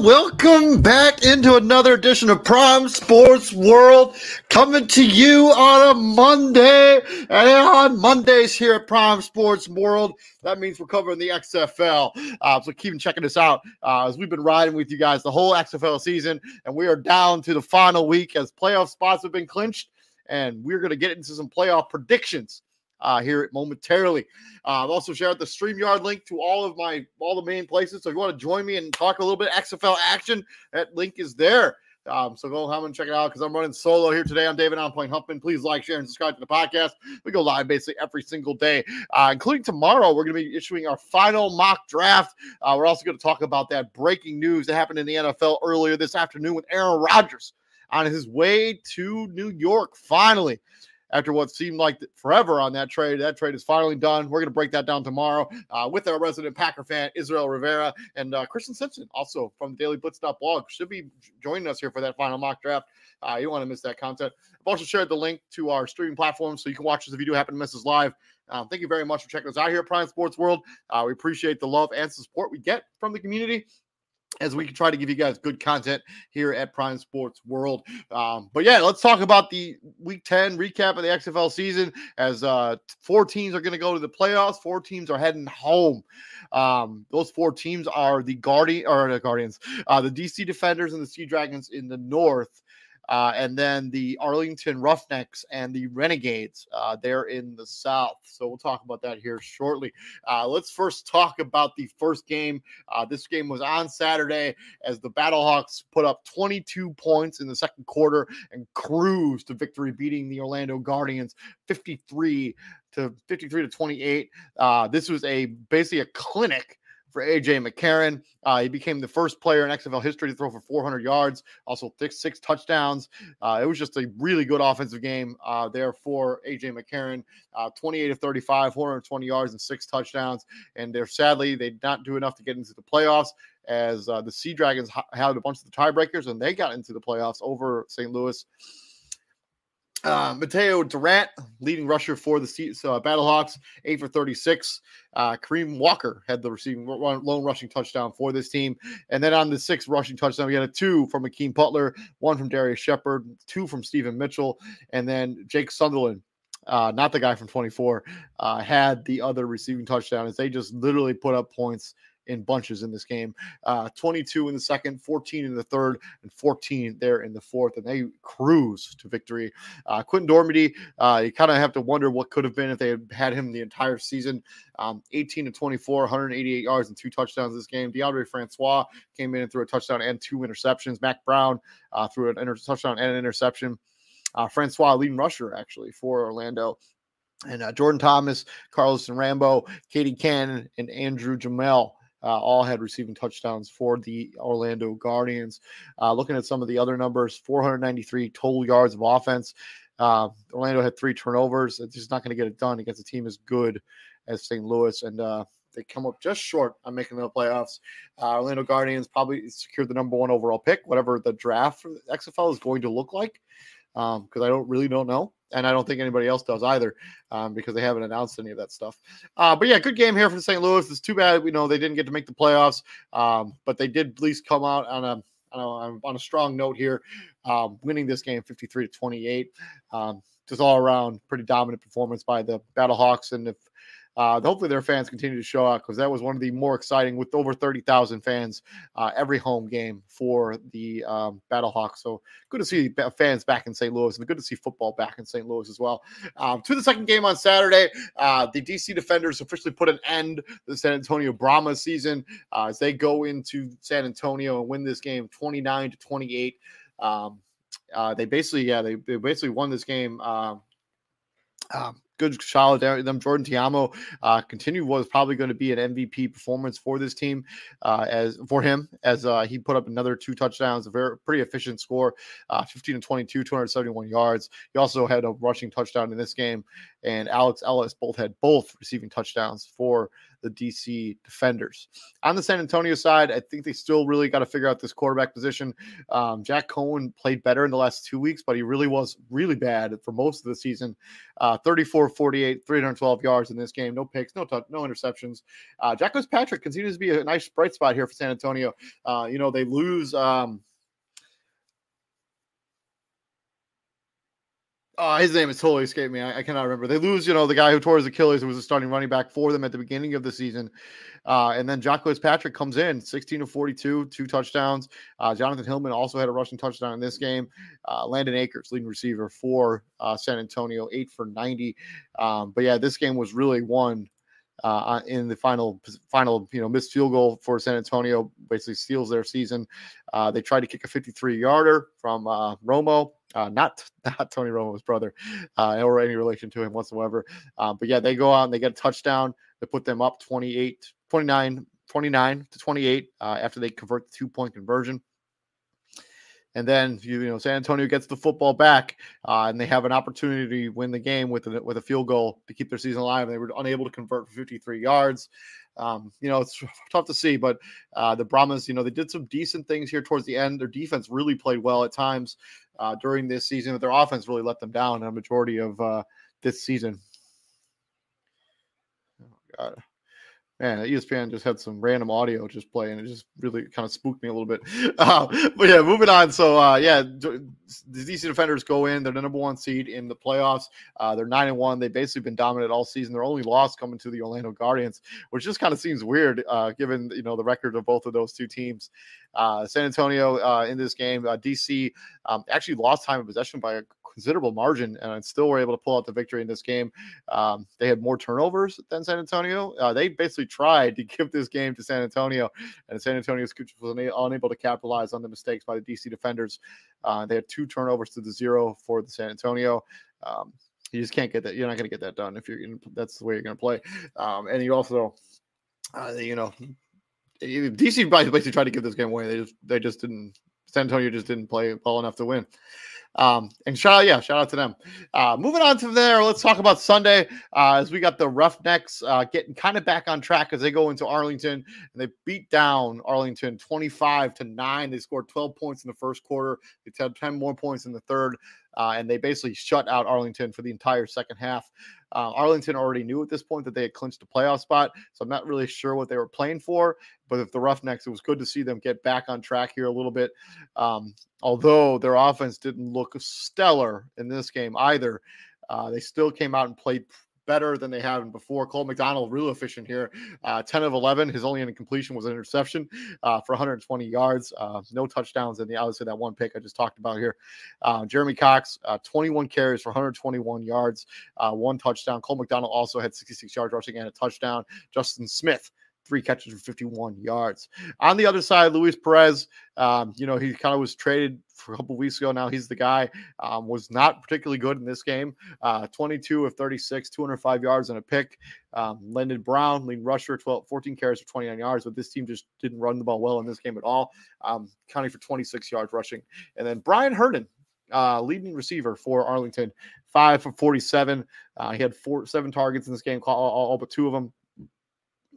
Welcome back into another edition of Prime Sports World, coming to you on a Monday. And on Mondays here at Prime Sports World, that means we're covering the XFL. Uh, so keep checking us out uh, as we've been riding with you guys the whole XFL season, and we are down to the final week as playoff spots have been clinched, and we're going to get into some playoff predictions uh, here momentarily. Uh, I've also shared the StreamYard link to all of my all the main places. So if you want to join me and talk a little bit XFL action, that link is there. Um, so go home and check it out because I'm running solo here today. I'm David On Point Huffman. Please like, share, and subscribe to the podcast. We go live basically every single day, uh, including tomorrow. We're going to be issuing our final mock draft. Uh, we're also going to talk about that breaking news that happened in the NFL earlier this afternoon with Aaron Rodgers on his way to New York. Finally, after what seemed like forever on that trade. That trade is finally done. We're going to break that down tomorrow uh, with our resident Packer fan, Israel Rivera, and uh, Christian Simpson, also from the Daily blog, should be joining us here for that final mock draft. Uh, you don't want to miss that content. I've also shared the link to our streaming platform so you can watch us if you do happen to miss us live. Um, thank you very much for checking us out here at Prime Sports World. Uh, we appreciate the love and support we get from the community as we try to give you guys good content here at Prime Sports World. Um, but yeah, let's talk about the Week 10 recap of the XFL season as uh, four teams are going to go to the playoffs. Four teams are heading home. Um, those four teams are the Guardian or the Guardians, uh, the DC Defenders and the Sea Dragons in the North. Uh, and then the Arlington Roughnecks and the Renegades. Uh, they're in the South. So we'll talk about that here shortly. Uh, let's first talk about the first game. Uh, this game was on Saturday as the Battlehawks put up 22 points in the second quarter and cruised to victory, beating the Orlando Guardians 53 to 53 to 28. Uh, this was a basically a clinic for AJ McCarron. Uh, he became the first player in XFL history to throw for 400 yards, also six, six touchdowns. Uh, it was just a really good offensive game uh, there for AJ McCarron. Uh, 28 of 35, 420 yards and six touchdowns. And they're sadly they did not do enough to get into the playoffs as uh, the Sea Dragons had a bunch of the tiebreakers and they got into the playoffs over St. Louis. Uh, Mataeo Durant, leading rusher for the uh, Battlehawks, eight for 36. Uh, Kareem Walker had the receiving one lone rushing touchdown for this team. And then on the sixth rushing touchdown, we had a two from Hakeem Butler, one from Darrius Shepherd, two from Stephen Mitchell, and then Jake Sutherland. Uh, not the guy from 24, uh, had the other receiving touchdown as they just literally put up points in bunches in this game. Uh, 22 in the second, 14 in the third, and 14 there in the fourth, and they cruise to victory. Uh, Quinten Dormady, uh, you kind of have to wonder what could have been if they had had him the entire season. Um, 18 to 24, 188 yards and two touchdowns this game. Deondre Francois came in and threw a touchdown and two interceptions. Mac Brown uh, threw an inter- touchdown and an interception. Uh, Francois leading rusher actually for Orlando and uh, Jordan Thomas, Charleston Rambo, Katie Cannon, and Andrew Jamiel uh, all had receiving touchdowns for the Orlando Guardians. Uh, looking at some of the other numbers 493 total yards of offense. Uh, Orlando had three turnovers. It's just not going to get it done against a team as good as St. Louis. And uh, they come up just short on making the playoffs. Uh, Orlando Guardians probably secured the number one overall pick, whatever the draft for the XFL is going to look like because um, I don't really don't know, and I don't think anybody else does either um, because they haven't announced any of that stuff. Uh, but yeah, good game here for St. Louis. It's too bad we know they didn't get to make the playoffs, um, but they did at least come out on a on a, on a strong note here, um, winning this game 53 to 28. Um, just all around pretty dominant performance by the Battlehawks, and if uh, hopefully their fans continue to show up because that was one of the more exciting with over 30,000 fans uh, every home game for the um, Battlehawks. So good to see fans back in St. Louis and good to see football back in St. Louis as well. Um, to the second game on Saturday, uh, the DC Defenders officially put an end to the San Antonio Brahma season uh, as they go into San Antonio and win this game 29 to 28. Um, uh, they basically, yeah, they, they basically won this game. Um, um good solid them. Jordan Ta'amu uh, continued was probably going to be an MVP performance for this team uh, as for him as uh, he put up another two touchdowns, a very pretty efficient score, uh, 15 and 22, 271 yards. He also had a rushing touchdown in this game, and Alex Ellis both had both receiving touchdowns for the DC defenders. On the San Antonio side, I think they still really got to figure out this quarterback position. Um, Jack Coan played better in the last two weeks, but he really was really bad for most of the season. Uh, 34 48, 312 yards in this game. No picks, no touch, no interceptions. Uh, Jacques Patrick continues to be a nice bright spot here for San Antonio. Uh, you know, they lose. Um, Oh, his name is totally escaped me. I, I, cannot remember. They lose, you know, the guy who tore his Achilles, who was a starting running back for them at the beginning of the season. Uh, and then Jacques Patrick comes in 16 to 42, two touchdowns. Uh, Jonathan Hillman also had a rushing touchdown in this game. Uh, Landen Akers, leading receiver for uh, San Antonio, eight for 90. Um, but yeah, this game was really won uh, in the final final you know missed field goal for San Antonio basically steals their season. Uh, they tried to kick a 53 yarder from uh, Romo, uh, not not Tony Romo's brother, uh, or any relation to him whatsoever. Um, but yeah, they go out and they get a touchdown. They put them up 28, 29, 29 to 28 uh, after they convert the two point conversion and then you, know San Antonio gets the football back, uh, and they have an opportunity to win the game with a, with a field goal to keep their season alive. They were unable to convert for 53 yards. Um, you know, it's tough to see, but uh, the Brahmas, you know, they did some decent things here towards the end. Their defense really played well at times uh, during this season, but their offense really let them down a majority of uh, this season. Oh, God man, ESPN just had some random audio just playing. It just really kind of spooked me a little bit. Uh, but yeah, moving on. So uh, yeah, the DC Defenders go in. They're the number one seed in the playoffs. Uh, they're nine and one. They've basically been dominant all season. Their only loss coming to the Orlando Guardians, which just kind of seems weird uh, given you know the record of both of those two teams. Uh, San Antonio uh, in this game, DC um, actually lost time of possession by a considerable margin and still were able to pull out the victory in this game. Um, they had more turnovers than San Antonio. Uh, they basically tried to give this game to San Antonio, and San Antonio was unable to capitalize on the mistakes by the DC defenders. Uh, they had two turnovers to the zero for the San Antonio. Um, you just can't get that. You're not going to get that done if you're. Gonna, that's the way you're going to play. Um, and you also, uh, you know, DC basically tried to give this game away. They just they just didn't. San Antonio just didn't play well enough to win. Um, and shout out, yeah, shout out to them. Uh, moving on to there, let's talk about Sunday uh, as we got the Roughnecks uh, getting kind of back on track as they go into Arlington and they beat down Arlington 25 to 9. They scored 12 points in the first quarter, they had 10 more points in the third, uh, and they basically shut out Arlington for the entire second half. Uh, Arlington already knew at this point that they had clinched a playoff spot, so I'm not really sure what they were playing for. But if the Roughnecks, it was good to see them get back on track here a little bit. Um, although their offense didn't look stellar in this game either, uh, they still came out and played better than they have before. Cole McDonald, real efficient here. Uh, 10 of 11. His only incompletion was an interception uh, for 120 yards. Uh, no touchdowns in the obviously that one pick I just talked about here. Uh, Jeremy Cox, uh, 21 carries for 121 yards, uh, one touchdown. Cole McDonald also had 66 yards rushing and a touchdown. Justin Smith, three catches for 51 yards. On the other side, Luis Perez, um, you know, he kind of was traded for a couple weeks ago. Now he's the guy. Um, was not particularly good in this game. Uh, 22 of 36, 205 yards and a pick. Um, Landen Brown, lead rusher, 12, 14 carries for 29 yards, but this team just didn't run the ball well in this game at all. Um, counting for 26 yards rushing. And then Brian Herndon, uh, leading receiver for Arlington, five for 47. Uh, he had four, seven targets in this game, all, all but two of them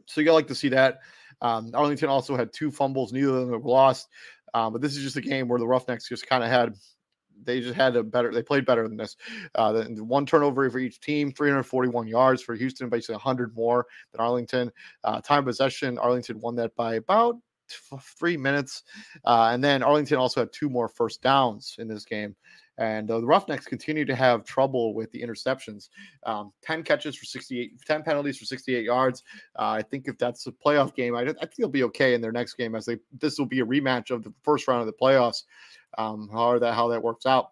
so you like to see that. Um, Arlington also had two fumbles, neither of them were lost. Um, but this is just a game where the Roughnecks just kind of had they just had a better they played better than this uh the, one turnover for each team 341 yards for houston basically 100 more than arlington uh time possession arlington won that by about three minutes uh and then arlington also had two more first downs in this game and uh, the Roughnecks continue to have trouble with the interceptions. Um, 10 catches for 68, 10 penalties for 68 yards. Uh, I think if that's a playoff game, I, I, think they'll be okay in their next game as they this will be a rematch of the first round of the playoffs. Um, how that how that works out.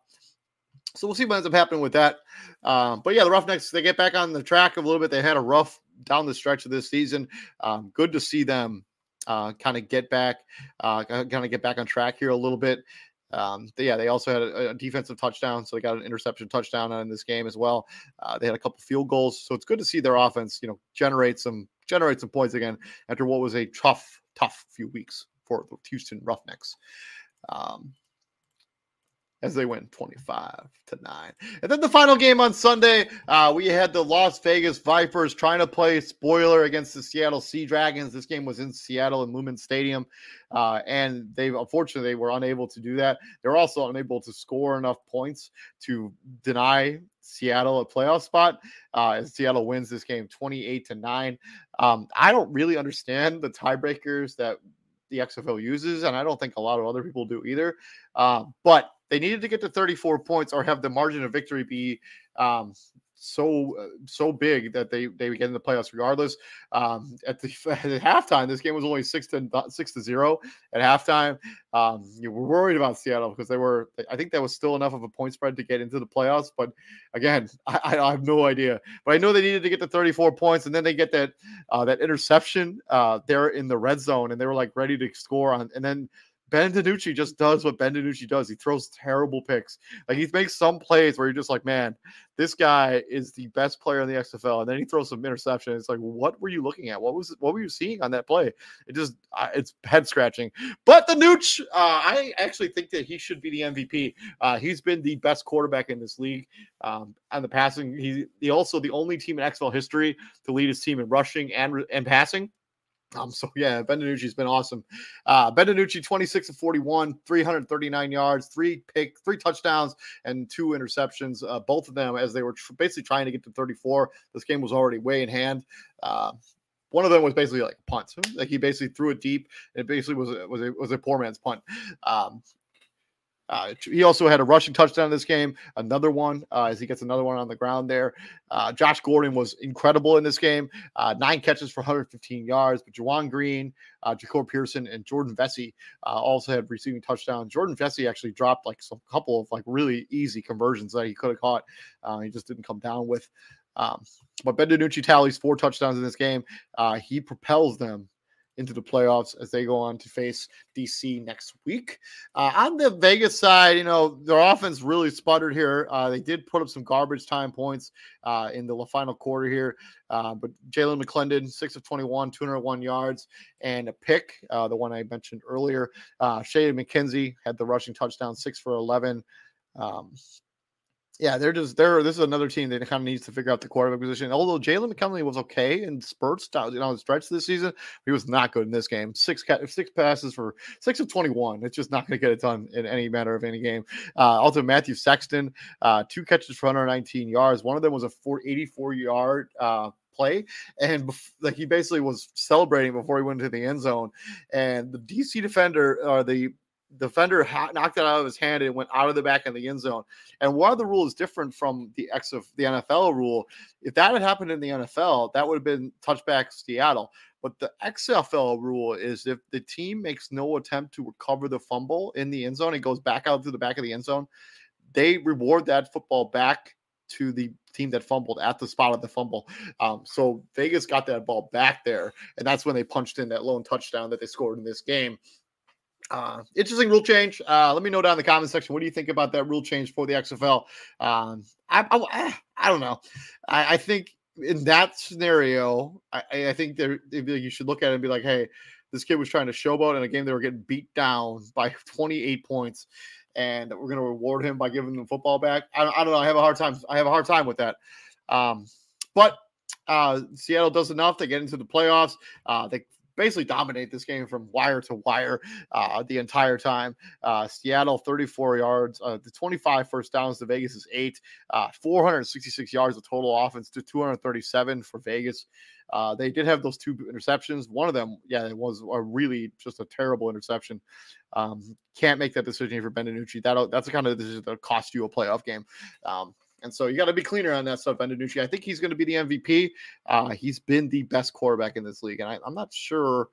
So we'll see what ends up happening with that. Um, but yeah, the Roughnecks they get back on the track a little bit. They had a rough down the stretch of this season. Um, good to see them uh, kind of get back, uh, kind of get back on track here a little bit. Um, yeah, they also had a, a, defensive touchdown, so they got an interception touchdown in this game as well. Uh, they had a couple field goals, so it's good to see their offense, you know, generate some generate some points again after what was a tough, tough few weeks for the Houston Roughnecks. Um, as they win 25 to 9. And then the final game on Sunday, uh, we had the Las Vegas Vipers trying to play spoiler against the Seattle Sea Dragons. This game was in Seattle in Lumen Stadium. Uh, and they unfortunately they were unable to do that. They're also unable to score enough points to deny Seattle a playoff spot. Uh, as Seattle wins this game 28 to 9. Um, I don't really understand the tiebreakers that the XFL uses, and I don't think a lot of other people do either. Uh, but they needed to get to 34 points or have the margin of victory be um, so uh, so big that they they get in the playoffs regardless. Um, at the at halftime, this game was only six to six to zero at halftime. Um, you were worried about Seattle because they were. I think that was still enough of a point spread to get into the playoffs. But again, I, I have no idea. But I know they needed to get to 34 points, and then they get that uh, that interception uh, there in the red zone, and they were like ready to score on, and then Ben DiNucci just does what Ben DiNucci does. He throws terrible picks. Like he makes some plays where you're just like, man, this guy is the best player in the XFL, and then he throws some interception. It's like, what were you looking at? What was what were you seeing on that play? It just uh, it's head scratching. But the Nooch, uh, I actually think that he should be the MVP. Uh, he's been the best quarterback in this league um, on the passing. He's he also the only team in XFL history to lead his team in rushing and and passing. Um, so yeah, Ben DiNucci's been awesome. Uh, Ben DiNucci, 26 to 41, 339 yards, three pick, three touchdowns, and two interceptions. Uh, both of them as they were tr- basically trying to get to 34. This game was already way in hand. Uh, one of them was basically like a punt. Like he basically threw it deep. It basically was a, was a, was a poor man's punt. Um, uh, he also had a rushing touchdown in this game, another one uh, as he gets another one on the ground there. Uh, Josh Gordon was incredible in this game, uh, nine catches for 115 yards. But Juwan Green, uh, Jahcour Pearson, and Jordan Veasy uh, also had receiving touchdowns. Jordan Veasy actually dropped like some couple of like really easy conversions that he could have caught. he just didn't come down with. Um, but Ben DiNucci tallies four touchdowns in this game. he propels them into the playoffs as they go on to face DC next week. Uh, on the Vegas side, you know, their offense really sputtered here. Uh, they did put up some garbage time points uh, in the final quarter here. Uh, but Jalan McClendon, 6 of 21, 201 yards, and a pick, uh, the one I mentioned earlier. Uh, Shea McKenzie had the rushing touchdown, 6 for 11. Um, yeah, they're just they're this is another team that kind of needs to figure out the quarterback position. Although Jalan McClendon was okay in spurts, you know, stretch this season, he was not good in this game. Six six passes for six of twenty one. It's just not going to get it done in any matter of any game. Uh, also, Matthew Sexton, uh, two catches for 119 yards. One of them was a 484 yard uh, play and like he basically was celebrating before he went into the end zone and the dc defender or the defender ha- knocked it out of his hand and went out of the back of the end zone. And of the rules different from the X of the NFL rule. If that had happened in the NFL, that would have been touchback Seattle. But the XFL rule is if the team makes no attempt to recover the fumble in the end zone, it goes back out to the back of the end zone. They reward that football back to the team that fumbled at the spot of the fumble. Um, so Vegas got that ball back there, and that's when they punched in that lone touchdown that they scored in this game. Uh, interesting rule change. Uh, let me know down in the comment section. What do you think about that rule change for the XFL? Um, I, I, I don't know. I, I, think in that scenario, I, I think there you should look at it and be like, hey, this kid was trying to showboat in a game they were getting beat down by 28 points, and we're going to reward him by giving them football back. I, I don't know. I have a hard time. I have a hard time with that. Um, but uh, Seattle does enough to get into the playoffs. Uh, they basically dominate this game from wire to wire uh, the entire time. Uh, Seattle 34 yards, uh, the 25 first downs to Vegas is eight, uh, 466 yards of total offense to 237 for Vegas. Uh, they did have those two interceptions. One of them, yeah, it was a really just a terrible interception. Um, can't make that decision for Ben DiNucci. That that's the kind of decision that cost you a playoff game. Um, and so you got to be cleaner on that stuff, Ben DiNucci. I think he's going to be the MVP. Uh, he's been the best quarterback in this league. And I, am not sure.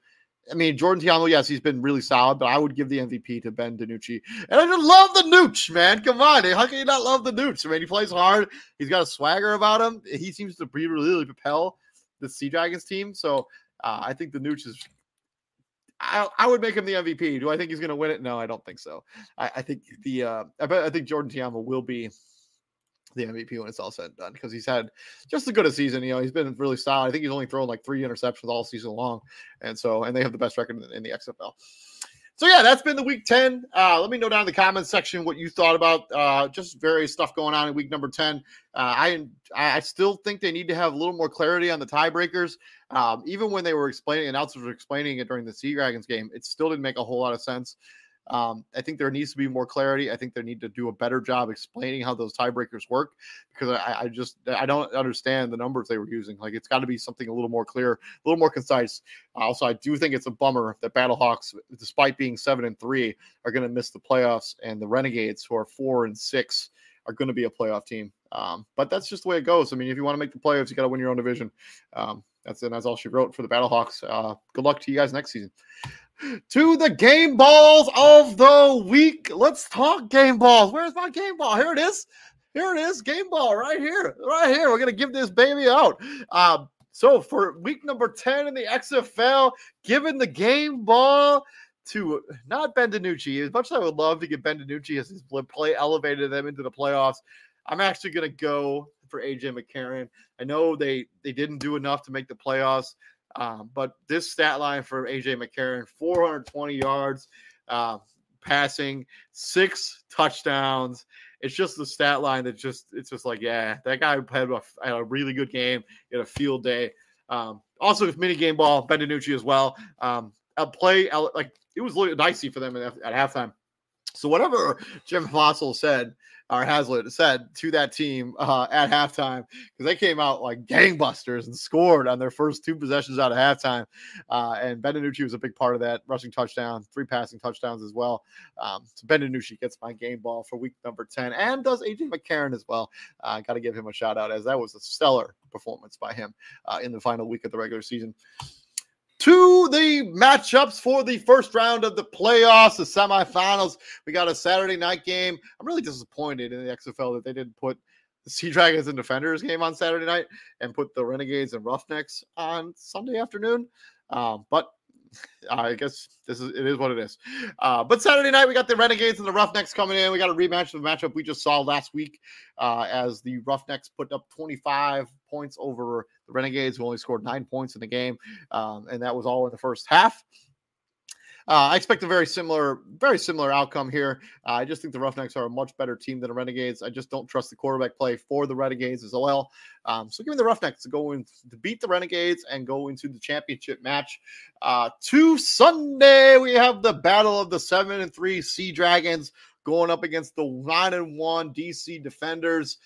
I mean, Jordan Ta'amu, yes, he's been really solid, but I would give the MVP to Ben DiNucci. And I just love the Nooch, man. Come on. How can you not love the Nooch? I mean, he plays hard. He's got a swagger about him. He seems to really, really propel the Sea Dragons team. So uh, I think the Nooch is I, I, would make him the MVP. Do I think he's going to win it? No, I don't think so. I, I think the uh, I, bet, I think Jordan Ta'amu will be the MVP when it's all said and done because he's had just as good a season. You know, he's been really solid. I think he's only thrown like three interceptions all season long, and so and they have the best record in, in the XFL. so yeah, that's been the week 10. Uh, let me know down in the comments section what you thought about uh, just various stuff going on in week number 10. Uh, I I still think they need to have a little more clarity on the tiebreakers. Um, even when they were explaining, announcers were explaining it during the Sea Dragons game, it still didn't make a whole lot of sense. Um, I think there needs to be more clarity. I think they need to do a better job explaining how those tiebreakers work because I, I, just I don't understand the numbers they were using. Like it's got to be something a little more clear, a little more concise. Also, I do think it's a bummer that Battlehawks, despite being seven and three, are going to miss the playoffs, and the Renegades, who are four and six, are going to be a playoff team. Um, but that's just the way it goes. I mean, if you want to make the playoffs, you got to win your own division. Um, that's and that's all she wrote for the Battlehawks. Uh, good luck to you guys next season to the game balls of the week. Let's talk game balls. Where's my game ball? Here it is. Here it is. Game ball right here. Right here. We're going to give this baby out. Uh, so for week number 10 in the XFL, giving the game ball to not Ben DiNucci. As much as I would love to get Ben DiNucci as his play elevated them into the playoffs, I'm actually going to go for AJ McCarron. I know they they didn't do enough to make the playoffs. Um, but this stat line for AJ McCarron 420 yards uh, passing, six touchdowns. It's just the stat line that just, it's just like, yeah, that guy had a, had a really good game, had a field day. Um, also, with mini game ball, Ben DiNucci as well. Um, a play, like, it was dicey for them at, at halftime. So, whatever Jim Fassel said, or Haslett said to that team uh, at halftime because they came out like gangbusters and scored on their first two possessions out of halftime. Uh, and Ben DiNucci was a big part of that rushing touchdown, three passing touchdowns as well. Um, so Ben DiNucci gets my game ball for week number 10 and does AJ McCarron as well. Uh, Got to give him a shout out as that was a stellar performance by him uh, in the final week of the regular season to the matchups for the first round of the playoffs, the semifinals. We got a Saturday night game. I'm really disappointed in the XFL that they didn't put the Sea Dragons and Defenders game on Saturday night and put the Renegades and Roughnecks on Sunday afternoon. Um, but I guess this is it is what it is. Uh, but Saturday night we got the Renegades and the Roughnecks coming in. We got a rematch of the matchup we just saw last week uh, as the Roughnecks put up 25 points over the Renegades, who only scored nine points in the game, um, and that was all in the first half. Uh, I expect a very similar, very similar outcome here. Uh, I just think the Roughnecks are a much better team than the Renegades. I just don't trust the quarterback play for the Renegades as well. Um, so give me the Roughnecks to go in to beat the Renegades and go into the championship match. Uh, to Sunday, we have the battle of the seven and three Sea Dragons going up against the nine and one DC Defenders.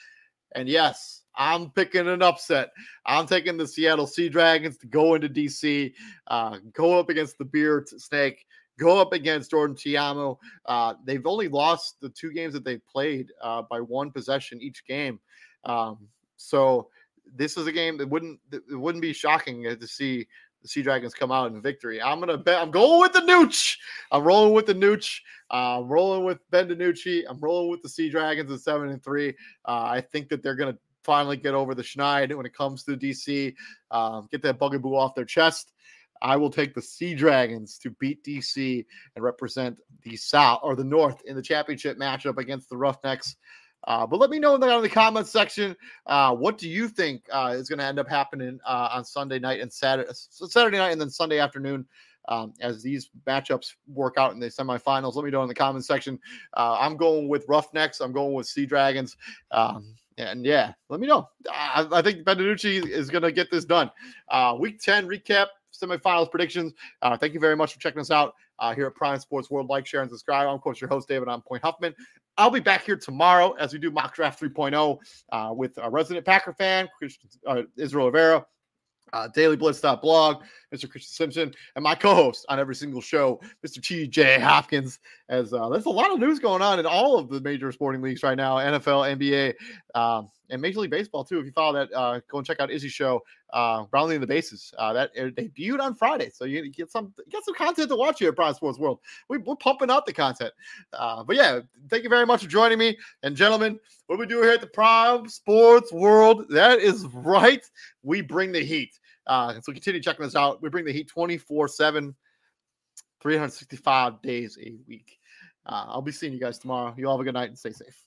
And yes, I'm picking an upset. I'm taking the Seattle Sea Dragons to go into DC, uh, go up against the Beard Snake, go up against Jordan Ta'amu. Uh, they've only lost the two games that they've played uh, by one possession each game. Um, so this is a game that wouldn't it wouldn't be shocking to see the Sea Dragons come out in victory. I'm gonna bet. I'm going with the Nooch. I'm rolling with the Nooch. Uh, I'm rolling with Ben DiNucci. I'm rolling with the Sea Dragons at seven and three. Uh, I think that they're gonna finally get over the schneid when it comes to DC, um, get that bugaboo off their chest. I will take the Sea Dragons to beat DC and represent the South or the North in the championship matchup against the Roughnecks. Uh, but let me know in the, in the comments section uh, what do you think uh, is going to end up happening uh, on Sunday night and Saturday, Saturday night and then Sunday afternoon um, as these matchups work out in the semifinals. Let me know in the comments section. Uh, I'm going with Roughnecks. I'm going with Sea Dragons. Um, and yeah, let me know. I, I think Ben is going to get this done. Uh, week 10 recap, semifinals predictions. Uh, thank you very much for checking us out uh, here at Prime Sports World. Like, share, and subscribe. I'm, of course, your host, David. I'm Point Huffman. I'll be back here tomorrow as we do mock draft 3.0 uh, with a resident Packer fan, Christian, uh, Israel Rivera uh, dailyblitz.blog, Mr. Christian Simpson, and my co-host on every single show, Mr. TJ Hopkins. As uh, there's a lot of news going on in all of the major sporting leagues right now, NFL, NBA, um, and Major League Baseball too. If you follow that, uh, go and check out Izzy's show, uh, Rounding the Bases. Uh, that debuted on Friday, so you get some get some content to watch here at Prime Sports World. We, are pumping out the content. Uh, but yeah, thank you very much for joining me, and gentlemen, what we do here at the Prime Sports World, that is right, we bring the heat. Uh, so continue checking us out. We bring the heat 24 7, 365 days a week. Uh, I'll be seeing you guys tomorrow. You all have a good night and stay safe.